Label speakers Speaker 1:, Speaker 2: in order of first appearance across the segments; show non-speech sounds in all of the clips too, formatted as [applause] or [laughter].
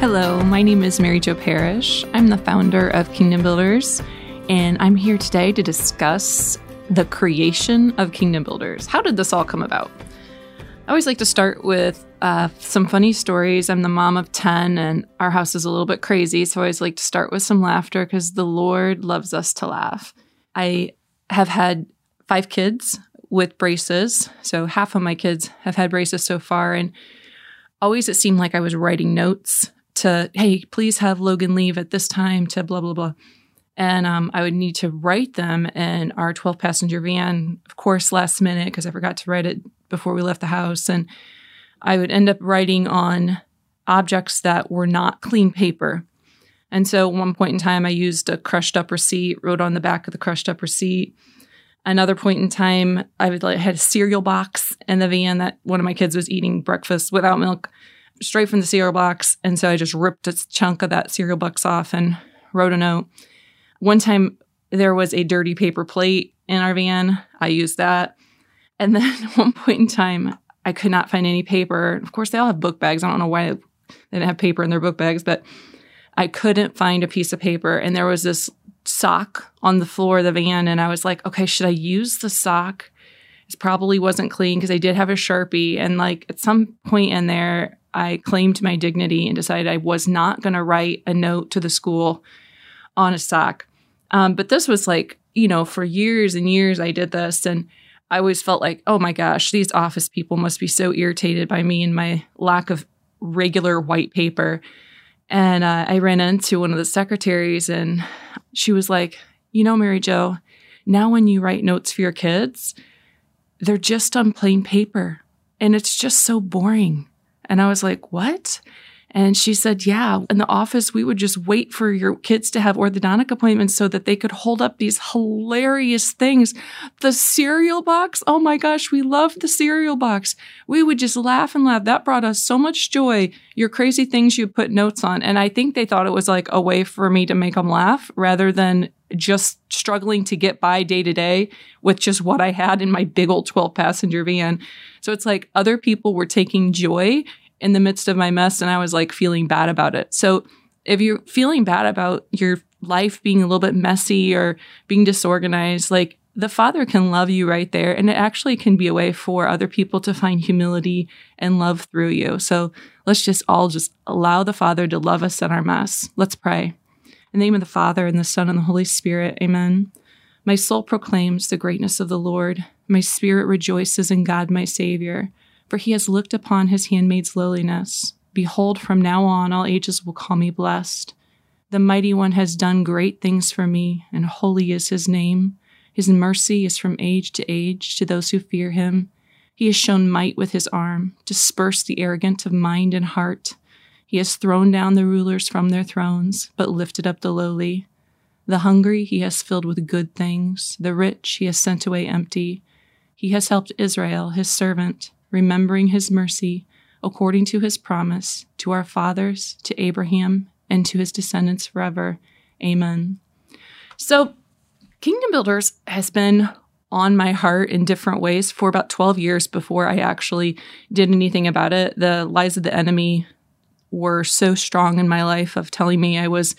Speaker 1: Hello, my name is Mary Jo Parrish. I'm the founder of Kingdom Builders, and I'm here today to discuss the creation of Kingdom Builders. How did this all come about? I always like to start with uh, some funny stories. I'm the mom of 10, and our house is a little bit crazy, so I always like to start with some laughter because the Lord loves us to laugh. I have had five kids with braces, so half of my kids have had braces so far, and always it seemed like I was writing notes to, hey, please have Logan leave at this time to blah, blah, blah. And um, I would need to write them in our 12 passenger van, of course, last minute because I forgot to write it before we left the house. And I would end up writing on objects that were not clean paper. And so at one point in time, I used a crushed up receipt, wrote on the back of the crushed up receipt. Another point in time, I would like had a cereal box in the van that one of my kids was eating breakfast without milk straight from the cereal box. And so I just ripped a chunk of that cereal box off and wrote a note. One time there was a dirty paper plate in our van. I used that. And then [laughs] at one point in time, I could not find any paper. Of course, they all have book bags. I don't know why they didn't have paper in their book bags, but I couldn't find a piece of paper. And there was this sock on the floor of the van. And I was like, okay, should I use the sock? It probably wasn't clean because I did have a Sharpie. And like at some point in there, I claimed my dignity and decided I was not going to write a note to the school on a sock. Um, but this was like, you know, for years and years I did this. And I always felt like, oh my gosh, these office people must be so irritated by me and my lack of regular white paper. And uh, I ran into one of the secretaries and she was like, you know, Mary Jo, now when you write notes for your kids, they're just on plain paper and it's just so boring. And I was like, what? And she said, Yeah, in the office, we would just wait for your kids to have orthodontic appointments so that they could hold up these hilarious things. The cereal box. Oh my gosh, we loved the cereal box. We would just laugh and laugh. That brought us so much joy. Your crazy things you put notes on. And I think they thought it was like a way for me to make them laugh rather than just struggling to get by day to day with just what I had in my big old 12 passenger van. So it's like other people were taking joy in the midst of my mess and I was like feeling bad about it. So if you're feeling bad about your life being a little bit messy or being disorganized, like the Father can love you right there. And it actually can be a way for other people to find humility and love through you. So let's just all just allow the Father to love us in our mess. Let's pray. In the name of the Father and the Son and the Holy Spirit, amen. My soul proclaims the greatness of the Lord. My spirit rejoices in God, my Savior for he has looked upon his handmaid's lowliness. Behold, from now on all ages will call me blessed. The mighty one has done great things for me, and holy is his name. His mercy is from age to age to those who fear him. He has shown might with his arm, dispersed the arrogant of mind and heart. He has thrown down the rulers from their thrones, but lifted up the lowly. The hungry he has filled with good things, the rich he has sent away empty. He has helped Israel, his servant remembering his mercy, according to his promise, to our fathers, to Abraham, and to his descendants forever. Amen. So, Kingdom Builders has been on my heart in different ways for about 12 years before I actually did anything about it. The lies of the enemy were so strong in my life of telling me I was,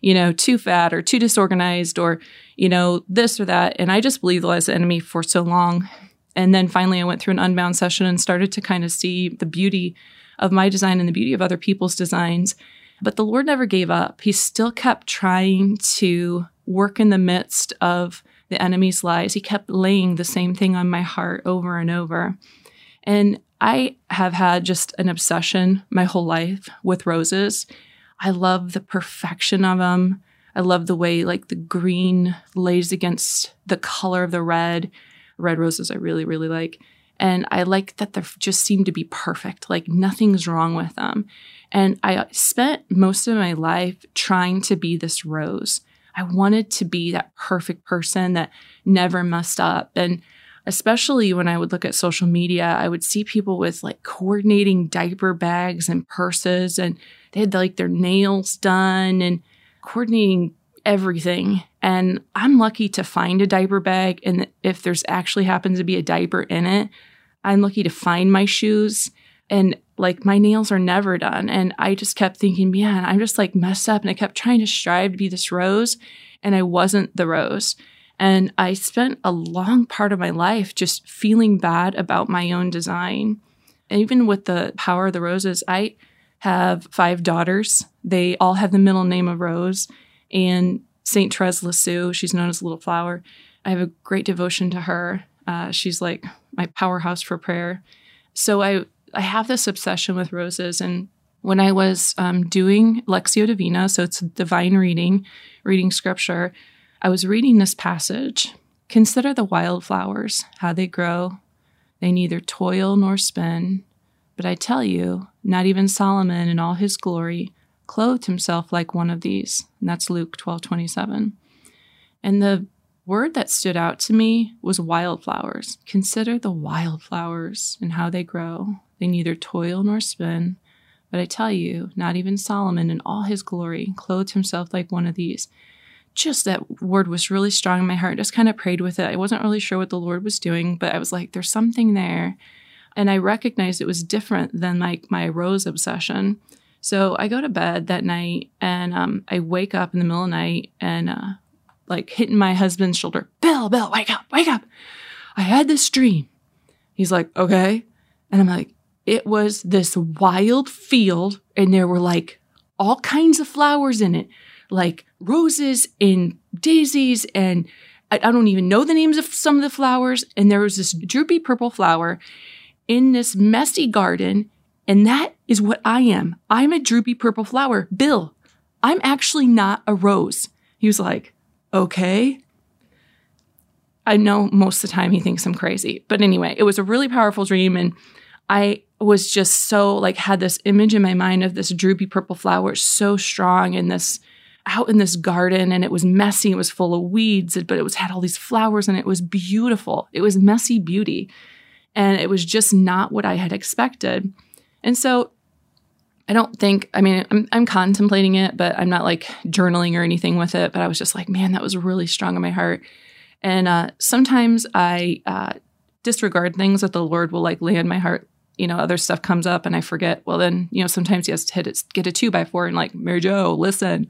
Speaker 1: you know, too fat or too disorganized or, you know, this or that. And I just believed the lies of the enemy for so long. And then finally, I went through an unbound session and started to kind of see the beauty of my design and the beauty of other people's designs. But the Lord never gave up. He still kept trying to work in the midst of the enemy's lies. He kept laying the same thing on my heart over and over. And I have had just an obsession my whole life with roses. I love the perfection of them. I love the way like the green lays against the color of the red red roses I really, really like. And I like that they just seem to be perfect, like nothing's wrong with them. And I uh, spent most of my life trying to be this rose. I wanted to be that perfect person that never messed up. And especially when I would look at social media, I would see people with like coordinating diaper bags and purses, and they had like their nails done and coordinating everything. And I'm lucky to find a diaper bag. And if there's actually happens to be a diaper in it, I'm lucky to find my shoes. And like my nails are never done. And I just kept thinking, man, I'm just like messed up. And I kept trying to strive to be this rose, and I wasn't the rose. And I spent a long part of my life just feeling bad about my own design. And even with the power of the roses, I have five daughters. They all have the middle name of Rose. And St. Therese Lisieux, she's known as Little Flower. I have a great devotion to her. Uh, she's like my powerhouse for prayer. So I I have this obsession with roses. And when I was um, doing Lectio Divina, so it's divine reading, reading scripture, I was reading this passage. Consider the wildflowers, how they grow. They neither toil nor spin. But I tell you, not even Solomon in all his glory clothed himself like one of these. And that's Luke 12 27. And the word that stood out to me was wildflowers. Consider the wildflowers and how they grow. They neither toil nor spin. But I tell you, not even Solomon in all his glory clothed himself like one of these. Just that word was really strong in my heart. Just kind of prayed with it. I wasn't really sure what the Lord was doing, but I was like, there's something there. And I recognized it was different than like my rose obsession. So I go to bed that night and um, I wake up in the middle of the night and uh, like hitting my husband's shoulder, Bill, Bill, wake up, wake up. I had this dream. He's like, okay. And I'm like, it was this wild field, and there were like all kinds of flowers in it, like roses and daisies, and I, I don't even know the names of some of the flowers. And there was this droopy purple flower in this messy garden, and that is what I am. I'm a droopy purple flower. Bill, I'm actually not a rose. He was like, okay. I know most of the time he thinks I'm crazy. But anyway, it was a really powerful dream. And I was just so like had this image in my mind of this droopy purple flower so strong in this out in this garden and it was messy it was full of weeds but it was had all these flowers and it was beautiful it was messy beauty and it was just not what i had expected and so i don't think i mean i'm, I'm contemplating it but i'm not like journaling or anything with it but i was just like man that was really strong in my heart and uh, sometimes i uh, disregard things that the lord will like lay in my heart you know, other stuff comes up and I forget, well, then, you know, sometimes he has to hit it, get a two by four and like, Mary Jo, listen.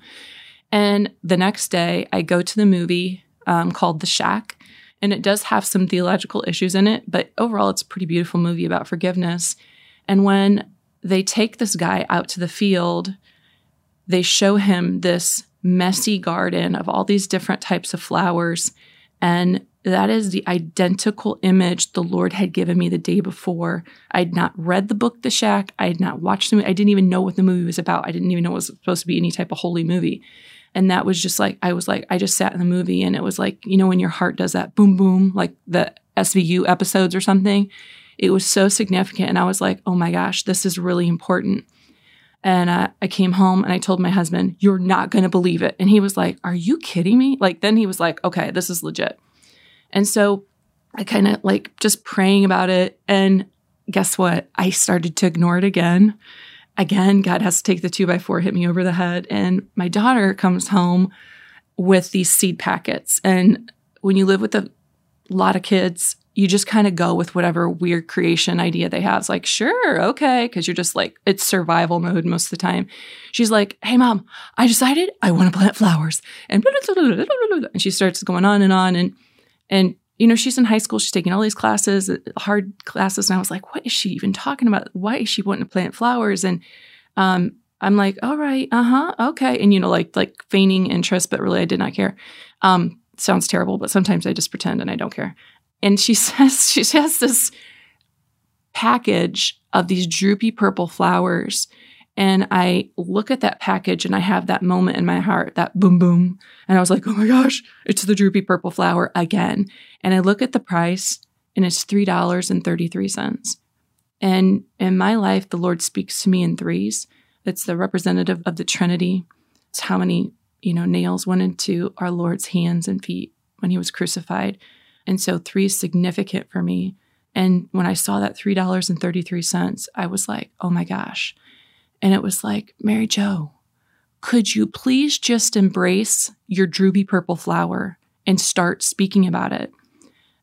Speaker 1: And the next day I go to the movie um, called The Shack. And it does have some theological issues in it, but overall, it's a pretty beautiful movie about forgiveness. And when they take this guy out to the field, they show him this messy garden of all these different types of flowers. And that is the identical image the Lord had given me the day before. I had not read the book The Shack. I had not watched the movie. I didn't even know what the movie was about. I didn't even know it was supposed to be any type of holy movie. And that was just like, I was like, I just sat in the movie and it was like, you know, when your heart does that boom, boom, like the SVU episodes or something. It was so significant. And I was like, oh my gosh, this is really important. And uh, I came home and I told my husband, you're not going to believe it. And he was like, are you kidding me? Like, then he was like, okay, this is legit. And so I kind of like just praying about it. And guess what? I started to ignore it again. Again, God has to take the two by four, hit me over the head. And my daughter comes home with these seed packets. And when you live with a lot of kids, you just kind of go with whatever weird creation idea they have. It's like, sure, okay, because you're just like, it's survival mode most of the time. She's like, hey, mom, I decided I want to plant flowers. And, and [laughs] she starts going on and on. And and, you know, she's in high school, she's taking all these classes, hard classes. And I was like, what is she even talking about? Why is she wanting to plant flowers? And um, I'm like, all right, uh-huh, okay. And, you know, like like feigning interest, but really I did not care. Um, sounds terrible, but sometimes I just pretend and I don't care. And she [laughs] says, she has this package of these droopy purple flowers and I look at that package and I have that moment in my heart, that boom, boom. And I was like, oh my gosh, it's the droopy purple flower again. And I look at the price and it's $3.33. And in my life, the Lord speaks to me in threes. It's the representative of the Trinity. It's how many, you know, nails went into our Lord's hands and feet when he was crucified. And so three is significant for me. And when I saw that $3.33, I was like, oh my gosh, and it was like, Mary Jo, could you please just embrace your droopy purple flower and start speaking about it?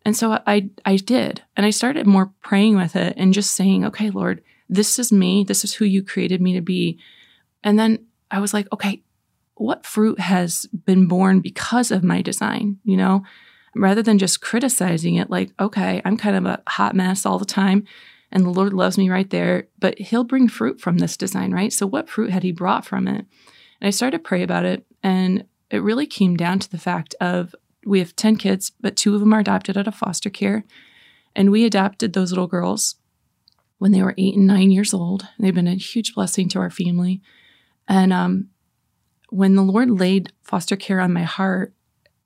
Speaker 1: And so I, I did. And I started more praying with it and just saying, okay, Lord, This is me. This is who you created me to be. And then I was like, okay, what fruit has been born because of my design? You know, rather than just criticizing it, like, okay, I'm kind of a hot mess all the time and the Lord loves me right there, but He'll bring fruit from this design, right? So, what fruit had He brought from it? And I started to pray about it, and it really came down to the fact of we have 10 kids, but two of them are adopted out of foster care. And we adopted those little girls when they were eight and nine years old. They've been a huge blessing to our family. And um, when the Lord laid foster care on my heart,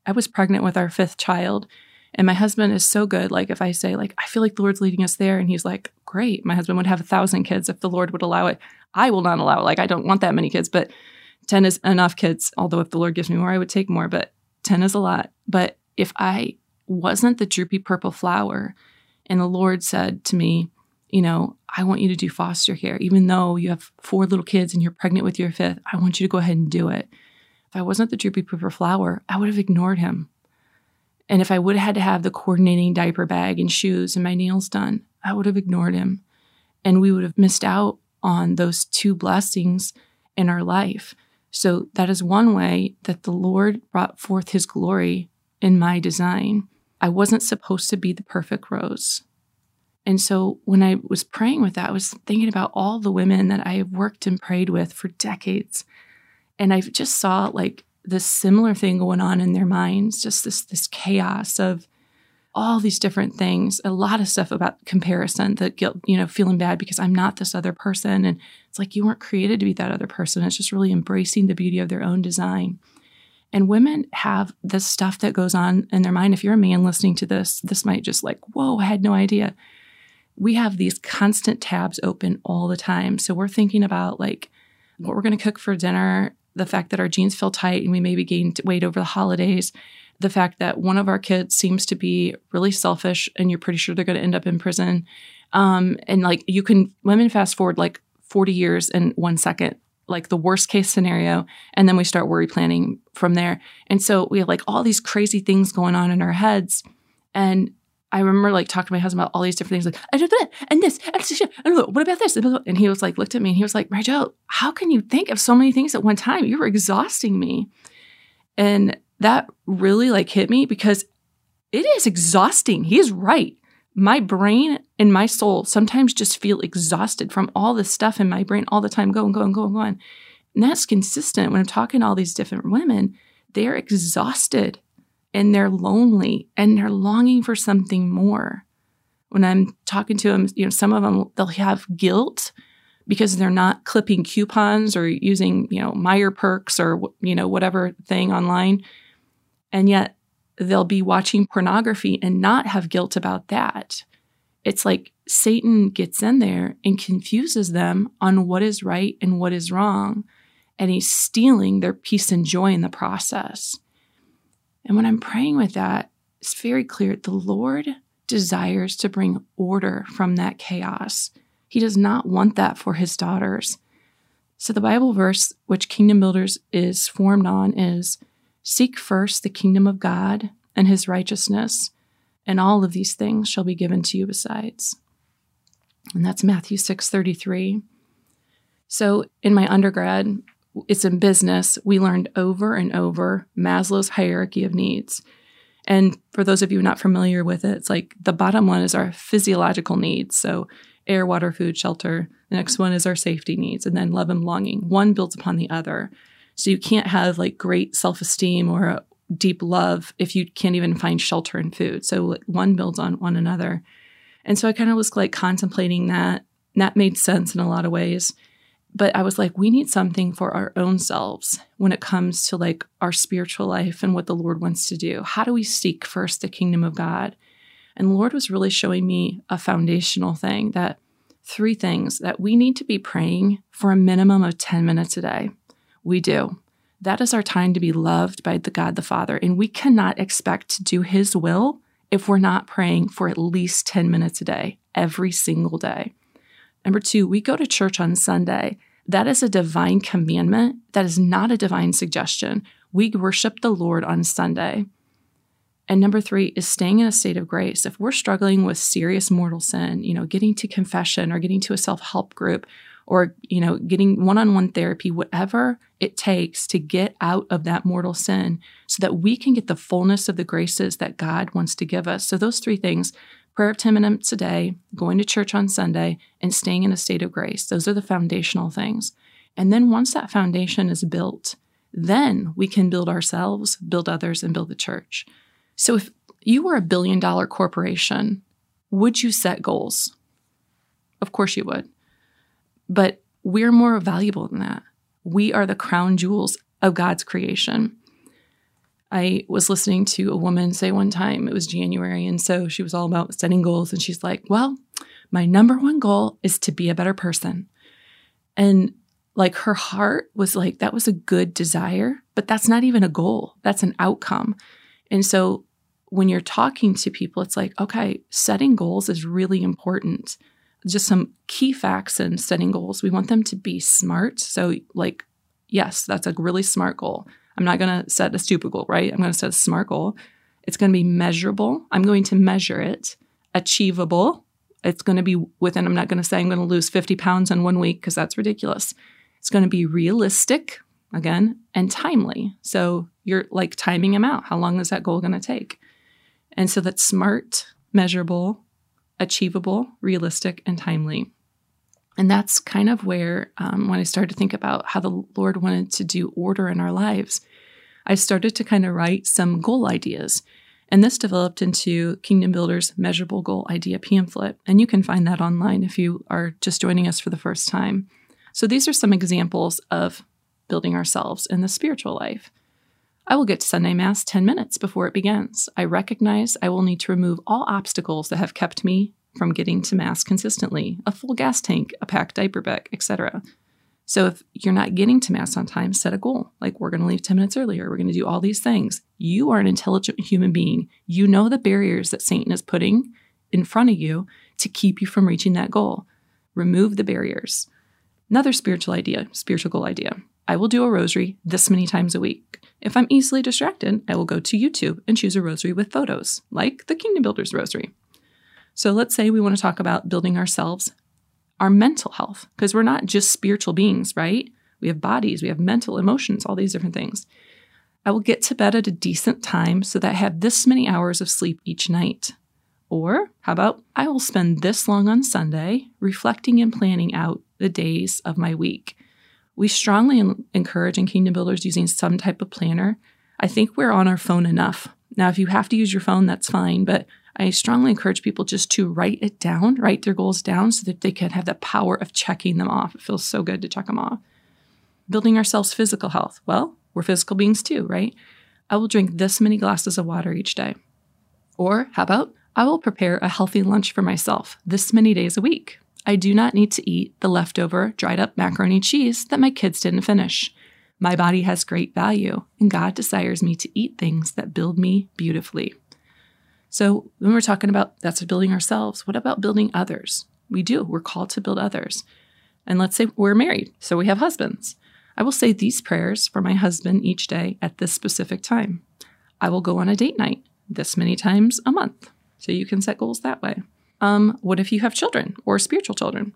Speaker 1: I was pregnant with our fifth child. And my husband is so good. Like if I say, like, I feel like the Lord's leading us there, and he's like, Great. My husband would have a thousand kids if the Lord would allow it. I will not allow it. Like I don't want that many kids, but 10 is enough kids. Although if the Lord gives me more, I would take more, but 10 is a lot. But if I wasn't the droopy purple flower, and the Lord said to me, you know, I want you to do foster care, even though you have four little kids and you're pregnant with your fifth, I want you to go ahead and do it. If I wasn't the droopy pooper flower, I would have ignored him. And if I would have had to have the coordinating diaper bag and shoes and my nails done, I would have ignored him. And we would have missed out on those two blessings in our life. So that is one way that the Lord brought forth his glory in my design. I wasn't supposed to be the perfect rose. And so when I was praying with that, I was thinking about all the women that I have worked and prayed with for decades. And I just saw like this similar thing going on in their minds, just this this chaos of all these different things, a lot of stuff about comparison, the guilt, you know, feeling bad because I'm not this other person. And it's like you weren't created to be that other person. It's just really embracing the beauty of their own design. And women have this stuff that goes on in their mind. If you're a man listening to this, this might just like, whoa, I had no idea we have these constant tabs open all the time. So we're thinking about like what we're going to cook for dinner, the fact that our jeans feel tight and we maybe gained weight over the holidays, the fact that one of our kids seems to be really selfish and you're pretty sure they're going to end up in prison. Um, and like you can, women fast forward like 40 years in one second, like the worst case scenario. And then we start worry planning from there. And so we have like all these crazy things going on in our heads. And I remember like talking to my husband about all these different things, like and this and this, and what about this? And he was like, looked at me and he was like, Rachel, how can you think of so many things at one time? You were exhausting me, and that really like hit me because it is exhausting. He is right. My brain and my soul sometimes just feel exhausted from all this stuff in my brain all the time, going, going, going, going. And that's consistent when I'm talking to all these different women. They're exhausted and they're lonely and they're longing for something more. When I'm talking to them, you know, some of them they'll have guilt because they're not clipping coupons or using, you know, Meijer perks or you know whatever thing online. And yet they'll be watching pornography and not have guilt about that. It's like Satan gets in there and confuses them on what is right and what is wrong. And he's stealing their peace and joy in the process. And when I'm praying with that, it's very clear the Lord desires to bring order from that chaos. He does not want that for his daughters. So, the Bible verse which Kingdom Builders is formed on is Seek first the kingdom of God and his righteousness, and all of these things shall be given to you besides. And that's Matthew 6 33. So, in my undergrad, it's in business, we learned over and over Maslow's hierarchy of needs. And for those of you not familiar with it, it's like the bottom one is our physiological needs. So air, water, food, shelter. The next one is our safety needs, and then love and longing. One builds upon the other. So you can't have like great self esteem or a deep love if you can't even find shelter and food. So one builds on one another. And so I kind of was like contemplating that. That made sense in a lot of ways but I was like, we need something for our own selves when it comes to like our spiritual life and what the Lord wants to do. How do we seek first the kingdom of God? And the Lord was really showing me a foundational thing that three things that we need to be praying for a minimum of 10 minutes a day. We do. That is our time to be loved by the God the Father. And we cannot expect to do his will if we're not praying for at least 10 minutes a day, every single day. Number two, we go to church on Sunday. That is a divine commandment. That is not a divine suggestion. We worship the Lord on Sunday. And number three is staying in a state of grace. If we're struggling with serious mortal sin, you know, getting to confession or getting to a self help group or, you know, getting one on one therapy, whatever it takes to get out of that mortal sin so that we can get the fullness of the graces that God wants to give us. So, those three things prayer of 10 minutes a day, going to church on Sunday, and staying in a state of grace. Those are the foundational things. And then once that foundation is built, then we can build ourselves, build others, and build the church. So if you were a billion dollar corporation, would you set goals? Of course you would. But we're more valuable than that. We are the crown jewels of God's creation. I was listening to a woman say one time, it was January, and so she was all about setting goals. And she's like, Well, my number one goal is to be a better person. And like her heart was like, that was a good desire, but that's not even a goal, that's an outcome. And so when you're talking to people, it's like, okay, setting goals is really important. Just some key facts in setting goals. We want them to be smart. So, like, yes, that's a really smart goal. I'm not going to set a stupid goal, right? I'm going to set a smart goal. It's going to be measurable. I'm going to measure it, achievable. It's going to be within, I'm not going to say I'm going to lose 50 pounds in one week because that's ridiculous. It's going to be realistic, again, and timely. So you're like timing them out. How long is that goal going to take? And so that's smart, measurable, achievable, realistic, and timely. And that's kind of where, um, when I started to think about how the Lord wanted to do order in our lives, I started to kind of write some goal ideas. And this developed into Kingdom Builders Measurable Goal Idea pamphlet. And you can find that online if you are just joining us for the first time. So these are some examples of building ourselves in the spiritual life. I will get to Sunday Mass 10 minutes before it begins. I recognize I will need to remove all obstacles that have kept me from getting to Mass consistently a full gas tank, a packed diaper bag, etc. So if you're not getting to Mass on time, set a goal. Like, we're going to leave 10 minutes earlier. We're going to do all these things. You are an intelligent human being. You know the barriers that Satan is putting in front of you to keep you from reaching that goal. Remove the barriers. Another spiritual idea, spiritual goal idea. I will do a rosary this many times a week. If I'm easily distracted, I will go to YouTube and choose a rosary with photos, like the Kingdom Builders Rosary. So let's say we want to talk about building ourselves, our mental health, because we're not just spiritual beings, right? We have bodies, we have mental, emotions, all these different things. I will get to bed at a decent time so that I have this many hours of sleep each night. Or how about I will spend this long on Sunday reflecting and planning out the days of my week. We strongly encourage in Kingdom Builders using some type of planner. I think we're on our phone enough. Now, if you have to use your phone, that's fine, but I strongly encourage people just to write it down, write their goals down so that they can have the power of checking them off. It feels so good to check them off. Building ourselves physical health. Well, we're physical beings too, right? I will drink this many glasses of water each day. Or how about I will prepare a healthy lunch for myself this many days a week. I do not need to eat the leftover dried up macaroni cheese that my kids didn't finish. My body has great value, and God desires me to eat things that build me beautifully. So, when we're talking about that's building ourselves, what about building others? We do. We're called to build others. And let's say we're married, so we have husbands. I will say these prayers for my husband each day at this specific time. I will go on a date night this many times a month. So you can set goals that way. Um, what if you have children or spiritual children?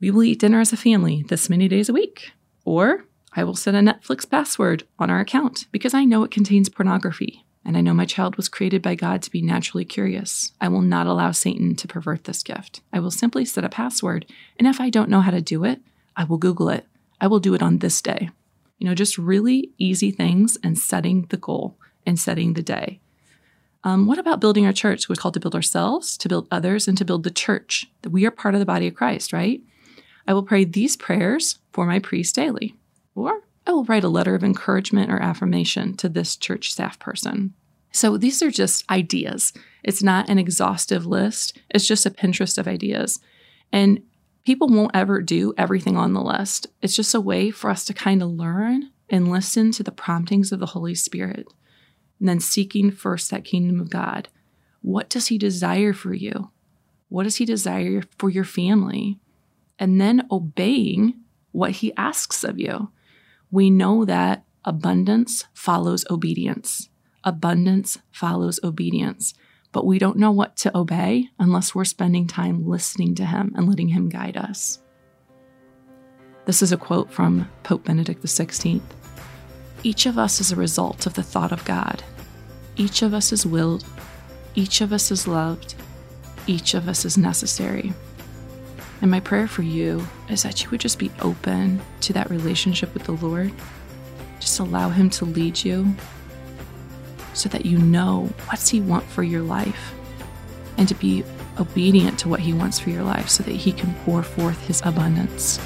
Speaker 1: We will eat dinner as a family this many days a week. Or I will set a Netflix password on our account because I know it contains pornography and I know my child was created by God to be naturally curious. I will not allow Satan to pervert this gift. I will simply set a password, and if I don't know how to do it, I will Google it. I will do it on this day. You know, just really easy things and setting the goal and setting the day. Um, what about building our church? We're called to build ourselves, to build others, and to build the church. That we are part of the body of Christ, right? I will pray these prayers for my priest daily, or I will write a letter of encouragement or affirmation to this church staff person. So these are just ideas. It's not an exhaustive list, it's just a Pinterest of ideas. And people won't ever do everything on the list. It's just a way for us to kind of learn and listen to the promptings of the Holy Spirit and then seeking first that kingdom of God. What does He desire for you? What does He desire for your family? And then obeying what He asks of you. We know that abundance follows obedience. Abundance follows obedience, but we don't know what to obey unless we're spending time listening to Him and letting Him guide us. This is a quote from Pope Benedict XVI. Each of us is a result of the thought of God. Each of us is willed. Each of us is loved. Each of us is necessary. And my prayer for you is that you would just be open to that relationship with the Lord. Just allow Him to lead you so that you know what's He want for your life and to be obedient to what He wants for your life so that He can pour forth His abundance.